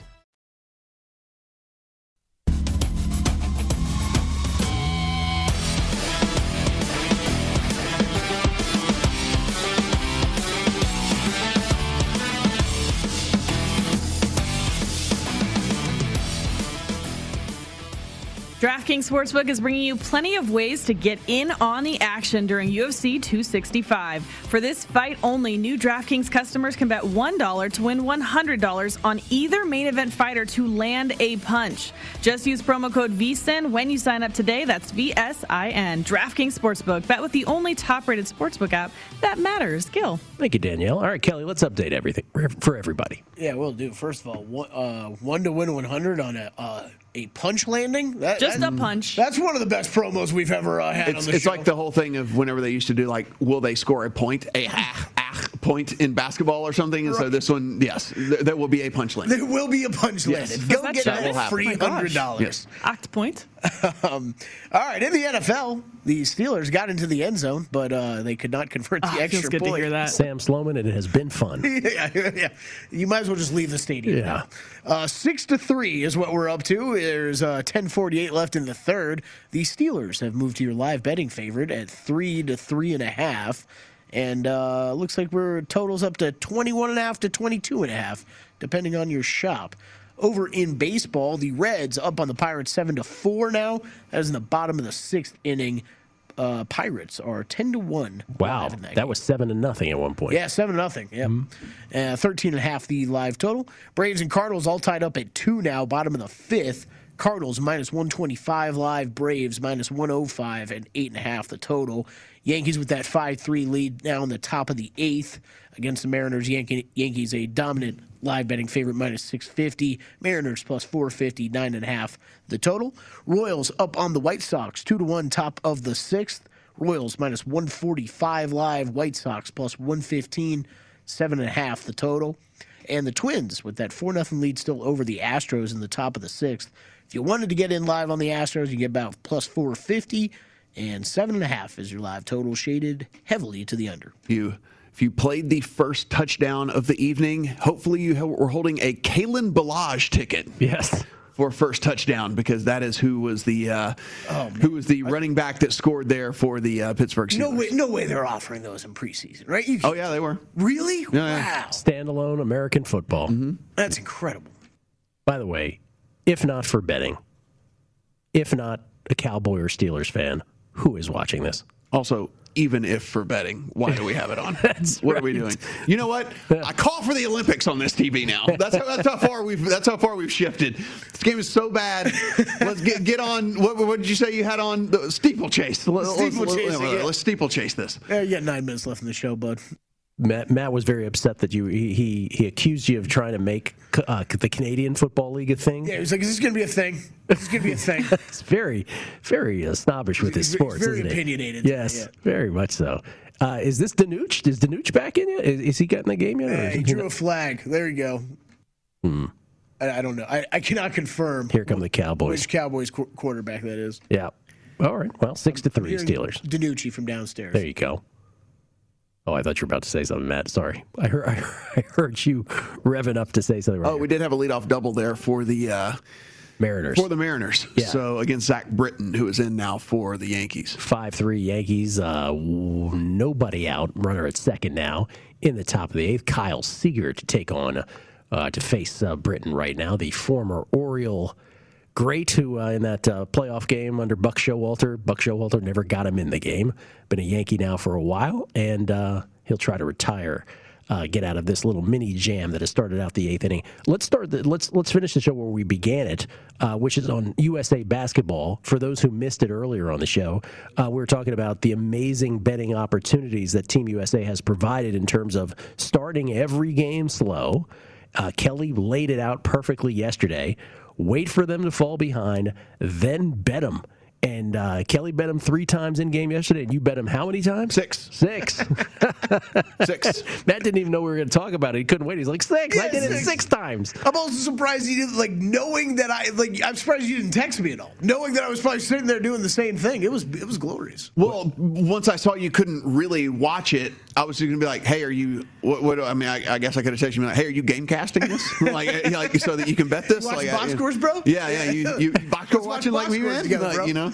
DraftKings Sportsbook is bringing you plenty of ways to get in on the action during UFC 265. For this fight only, new DraftKings customers can bet $1 to win $100 on either main event fighter to land a punch. Just use promo code VSIN when you sign up today. That's VSIN. DraftKings Sportsbook. Bet with the only top rated sportsbook app that matters. Gil. Thank you, Danielle. All right, Kelly, let's update everything for- for everybody. Yeah, we'll do. First of all, one, uh, one to win 100 on a uh, a punch landing. That, Just that- a punch. That's one of the best promos we've ever uh, had It's, on the it's show. like the whole thing of whenever they used to do like, will they score a point, a ah, ah point in basketball or something? And so this one, yes, th- there will be a punch landing. There will be a punch Yes. landed. Go get will that free my gosh. hundred dollars. Yes. Oct point. Um, all right, in the NFL, the Steelers got into the end zone, but uh, they could not convert the Ah, feels extra good to point. hear that. Sam Sloman, and it has been fun. yeah, yeah. You might as well just leave the stadium. Yeah. now. Uh, six to three is what we're up to. There's uh, 10:48 left in the third. The Steelers have moved to your live betting favorite at three to three and a half, and uh, looks like we're totals up to 21 and a half to 22 and a half, depending on your shop. Over in baseball, the Reds up on the Pirates seven to four now. That is in the bottom of the sixth inning. Uh, Pirates are 10 to one. Wow, that that was seven to nothing at one point. yeah, seven to nothing. Yeah, uh, thirteen and a half the live total. Braves and Cardinals all tied up at two now. Bottom of the fifth. Cardinals minus one twenty five live. Braves minus one oh five and eight and a half the total. Yankees with that five three lead now in the top of the eighth against the Mariners. Yankee, Yankees a dominant live betting favorite minus 650. Mariners plus 450, nine and a half the total. Royals up on the White Sox, two to one, top of the sixth. Royals minus 145 live. White Sox plus 115, seven and a half the total. And the Twins with that 4 0 lead still over the Astros in the top of the sixth. If you wanted to get in live on the Astros, you get about plus 450, and seven and a half is your live total, shaded heavily to the under. If you if you played the first touchdown of the evening, hopefully you were holding a Kalen Ballage ticket. Yes. For first touchdown, because that is who was the uh, Oh, who was the running back that scored there for the uh, Pittsburgh Steelers. No way, no way they're offering those in preseason, right? You, Oh yeah, they were. really? Yeah. Wow, Standalone American football. that's incredible. By the way, if not for betting, if not a Cowboy or Steelers fan, who is watching this? Also, even if for betting, why do we have it on? That's what are we doing? You know what? I call for the Olympics on this TV now. That's how, that's how far we've that's how far we've shifted. This game is so bad. Let's get get on. What, what did you say you had on the steeplechase? Let- let's- Steeplechase, let's, yeah. let's steeplechase this. Uh, you got nine minutes left in the show, bud. Matt, Matt was very upset that you he he, he accused you of trying to make uh, the Canadian Football League a thing. Yeah, he was like, "Is this going to be a thing? This is going to be a thing." It's very very uh, snobbish with his He's sports, very isn't it? opinionated. Yes, Yeah. very much so. Uh, is this DiNucci? Is DiNucci back in yet? Is, is he getting the game yet? he drew a flag. There you go. Hmm. I, I don't know. I, I cannot confirm Here come the Cowboys. which Cowboys qu- quarterback that is. Yeah. All right. Well, six to three Steelers. DiNucci from downstairs. There you go. Oh, I thought you were about to say something, Matt. Sorry, I heard I heard you revving up to say something. Right Oh, we did have a leadoff double there for the uh, Mariners. for the Mariners. Yeah. So against Zach Britton, who is in now for the Yankees. Five three Yankees. Uh, nobody out. Runner at second now. In the top of the eighth, Kyle Seager to take on uh, to face uh, Britton right now. The former Oriole great who uh, in that uh, playoff game under Buck Showalter. Buck Showalter never got him in the game. Been a Yankee now for a while, and uh, he'll try to retire. Uh, get out of this little mini jam that has started out the eighth inning. Let's start. The, let's let's finish the show where we began it, uh, which is on USA Basketball. For those who missed it earlier on the show, uh, we were talking about the amazing betting opportunities that Team USA has provided in terms of starting every game slow. Uh, Kelly laid it out perfectly yesterday. Wait for them to fall behind, then bet them. And uh, Kelly bet him three times in game yesterday, and you bet him how many times? Six. Six. six. Matt didn't even know we were going to talk about it. He couldn't wait. He's like six. I did it six times. I'm also surprised you didn't like knowing that I like. I'm surprised you didn't text me at all, knowing that I was probably sitting there doing the same thing. It was it was glorious. Well, once I saw you couldn't really watch it, I was just going to be like, "Hey, are you? What? what I mean, I, I guess I could have texted you like, "Hey, are you game casting this? like, eh, like so that you can bet this? Watch like, box I- eh, scores, bro. Yeah, yeah. You, you box score Let's watch watching like me, man. together, Like, bro. you know.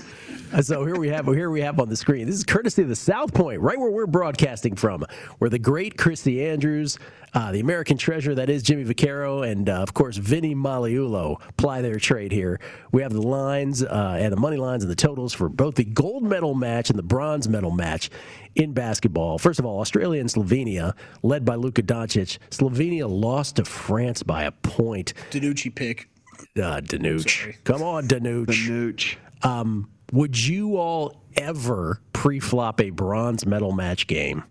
So here we have here we have on the screen. This is courtesy of the South Point, right where we're broadcasting from, where the great Christy Andrews, uh, the American treasure that is Jimmy Vaccaro, and uh, of course Vinny Magliulo ply their trade here. We have the lines uh, and the money lines and the totals for both the gold medal match and the bronze medal match in basketball. First of all, Australia and Slovenia, led by Luka Doncic. Slovenia lost to France by a point. DiNucci pick. Uh, DiNucci. Come on, DiNucci. DiNucci. Um, would you all ever pre-flop a bronze medal match game?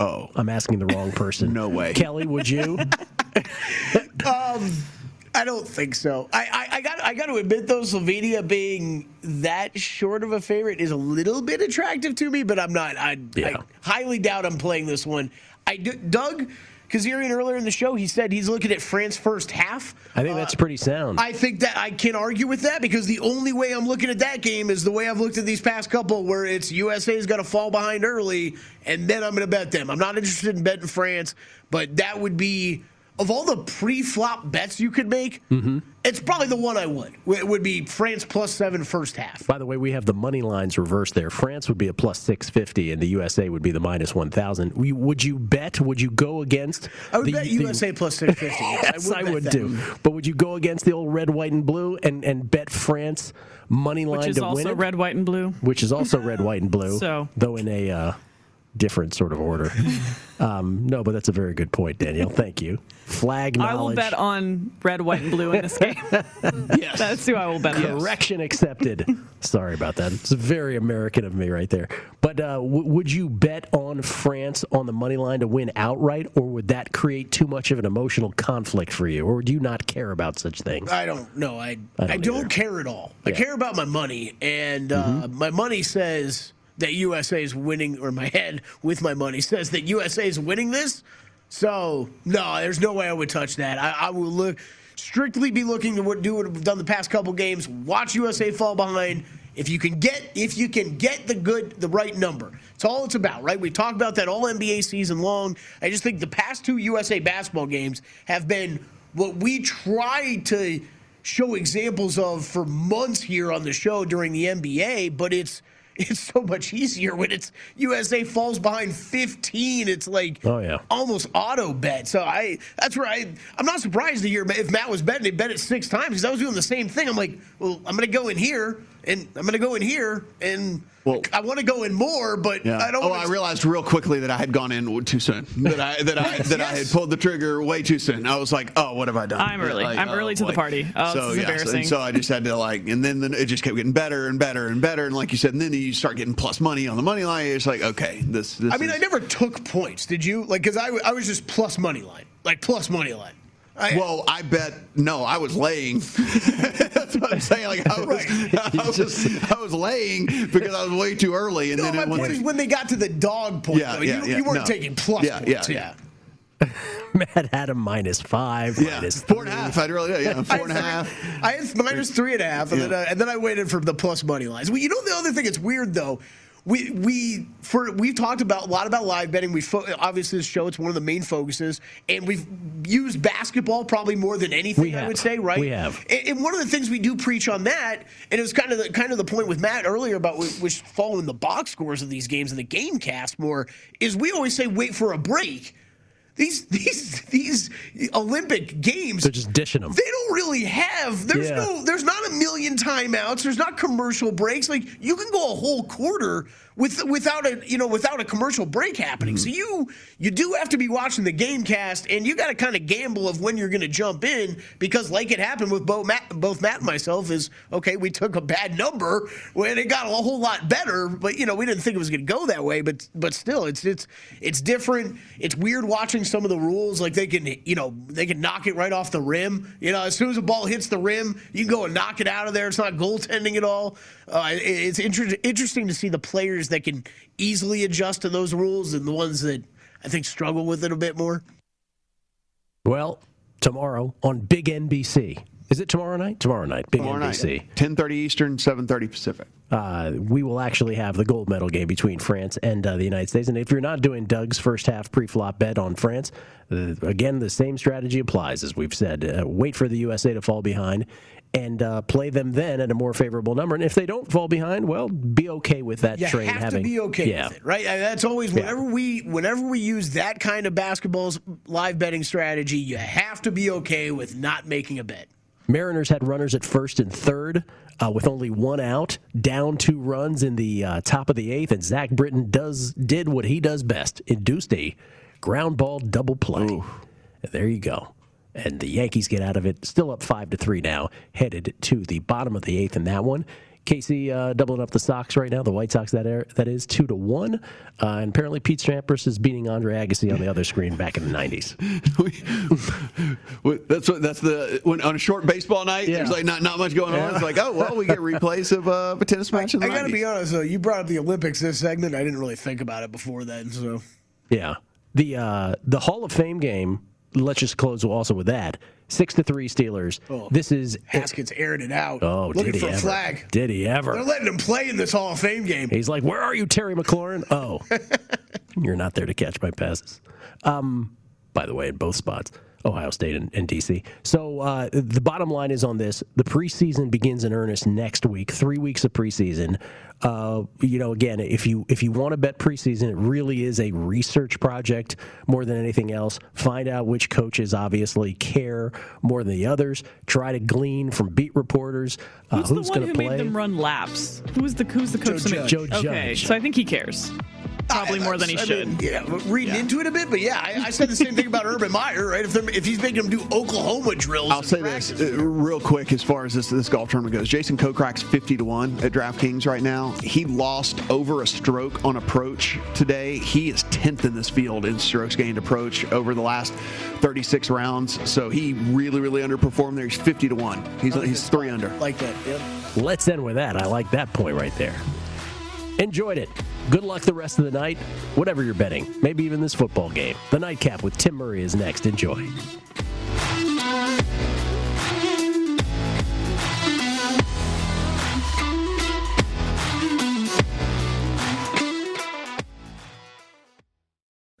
Oh, I'm asking the wrong person. No way. Kelly, would you? Um, I don't think so. I, I, I got I got to admit though, Slovenia being that short of a favorite is a little bit attractive to me, but I'm not. I, I highly doubt I'm playing this one. I do, Doug Kezirian earlier in the show, he said he's looking at France first half. I think that's pretty sound. I think that I can argue with that because the only way I'm looking at that game is the way I've looked at these past couple, where it's USA's got to fall behind early, and then I'm going to bet them. I'm not interested in betting France, but that would be of all the pre-flop bets you could make. Mm-hmm. It's probably the one I would. It would be France plus seven first half. By the way, we have the money lines reversed there. France would be a plus 650, and the USA would be the minus 1,000. Would you bet? Would you go against? I would the, bet the- USA plus six fifty. yes, I would, bet do. But would you go against the old red, white, and blue and, and bet France money line Which is to win also red, white, and blue. which is also red, white, and blue. So- though in a uh, different sort of order. um, no, but that's a very good point, Daniel. Thank you. Flag knowledge. I will bet on red, white, and blue in this game. yes, that's who I will bet on. Correction accepted. Sorry about that. It's very American of me right there. But uh, w- would you bet on France on the money line to win outright, or would that create too much of an emotional conflict for you, or do you not care about such things? I don't know. I I I don't don't, care at all. I care about my money, and uh, Mhm. my money says that USA is winning, or my head with my money says that USA is winning this. So no, there's no way I would touch that. I, I will look strictly be looking to what, do what I've done the past couple games. Watch USA fall behind. If you can get if you can get the good the right number, it's all it's about, right? We talked about that all NBA season long. I just think the past two USA basketball games have been what we tried to show examples of for months here on the show during the NBA, but it's it's so much easier when it's USA falls behind 15. It's like Oh, yeah. almost auto bet. So I that's where I I'm not surprised to hear if Matt was betting, he bet it six times because I was doing the same thing. I'm like, well, I'm gonna go in here and I'm gonna go in here and I want to go in more, but Yeah. I don't. oh, I realized real quickly that I had gone in too soon. That I that I Yes, that I had pulled the trigger way too soon. I was like, oh, what have I done? I'm early. Like, I'm oh, early to the party. Oh, so this is yeah, so- embarrassing. and so I just had to like, and then, then it just kept getting better and better and better. And like you said, and then you start getting plus money on the money line. It's like, okay, this. this I mean, is, I never took points. Did you? Like, because I I was just plus money line, like plus money line. I, well, I bet no, I was laying. That's what I'm saying. Like I was, I was, I was laying because I was way too early, and no, then my point went. is when they got to the dog point, Yeah, though, yeah, you, yeah, you weren't no. taking plus Yeah, points. yeah, Yeah. Matt had a minus five, Yeah, minus four and a half. I'd really, yeah, four and a half. I had minus three and a half, and, Yeah. then, uh, and then I waited for the plus money lines. Well, you know the other thing that's weird though. We we for we've talked about a lot about live betting. We fo- obviously this show it's one of the main focuses, and we've used basketball probably more than anything. We I have. would say, right? We have. And, and one of the things we do preach on that, and it was kind of the kind of the point with Matt earlier about which following the box scores of these games and the game cast more is we always say wait for a break. These these these Olympic games They're just dishing them. they don't really have there's Yeah. no there's not a million timeouts there's not commercial breaks like you can go a whole quarter with without a you know without a commercial break happening. So mm-hmm. you you do have to be watching the game cast and you got to kind of gamble of when you're going to jump in because like it happened with both Matt, both Matt and myself is okay we took a bad number when it got a whole lot better but you know we didn't think it was going to go that way but but still it's it's it's different. It's weird watching some of the rules like they can you know they can knock it right off the rim. You know as soon as the ball hits the rim you can go and knock it out of there. It's not goaltending at all uh, it's inter- interesting to see the players that can easily adjust to those rules and the ones that I think struggle with it a bit more Well, tomorrow on Big NBC. Is it tomorrow night? Tomorrow night, Big Tomorrow night, NBC. 10:30 Eastern, 7:30 Pacific. Uh, we will actually have the gold medal game between France and uh, the United States. And if you're not doing Doug's first half pre-flop bet on France, uh, again the same strategy applies as we've said. Uh, wait for the USA to fall behind and uh, play them then at a more favorable number. And if they don't fall behind, well, be okay with that trade. you train have having to be okay yeah. with it, right? Uh, That's always whenever we whenever we use that kind of basketball's live betting strategy, you have to be okay with not making a bet. Mariners had runners at first and third uh, with only one out, down two runs in the uh, top of the eighth, and Zach Britton does did what he does best, induced a ground ball double play. There you go. And the Yankees get out of it, still up five to three now, headed to the bottom of the eighth in that one. Casey uh, doubling up the Sox right now, the White Sox that are, that is two to one, uh, and apparently Pete Sampras is beating Andre Agassi on the other screen back in the nineties. That's what that's the when on a short baseball night. There's like not not much going on. It's like oh well, we get replays of uh, a tennis match. In the I got to be honest though, you brought up the Olympics this segment. I didn't really think about it before then, so Yeah. The uh, the Hall of Fame game. Let's just close also with that. Six to three Steelers. Oh. This is Haskins airing it out. Oh, looking did he for a ever? flag. Did he ever? They're letting him play in this Hall of Fame game. He's like, "Where are you, Terry McLaurin?" Oh, you're not there to catch my passes. Um, by the way, in both spots, Ohio State and, and DC. So uh, the bottom line is on this: the preseason begins in earnest next week. Three weeks of preseason. Uh, you know, again, if you if you want to bet preseason, it really is a research project more than anything else. Find out which coaches obviously care more than the others. Try to glean from beat reporters uh, Who's, who's, the one going who to play. made them run laps? Who's the who's the coach? Joe that made- Judge. Joe Okay, Judge. so I think he cares. Probably more than he I should. mean, yeah, but reading into it a bit, but yeah, I, I said the same thing about Urban Meyer, right? If, if he's making them do Oklahoma drills, I'll say this uh, real quick as far as this this golf tournament goes. Jason Kokrak's 50 to 1 at DraftKings right now. He lost over a stroke on approach today. He is 10th in this field in strokes gained approach over the last 36 rounds. So he really, really underperformed there. He's 50 to 1. He's, he's three under. Like that, yeah. Let's end with that. I like that point right there. Enjoyed it. Good luck the rest of the night, whatever you're betting, maybe even this football game. The nightcap with Tim Murray is next. Enjoy.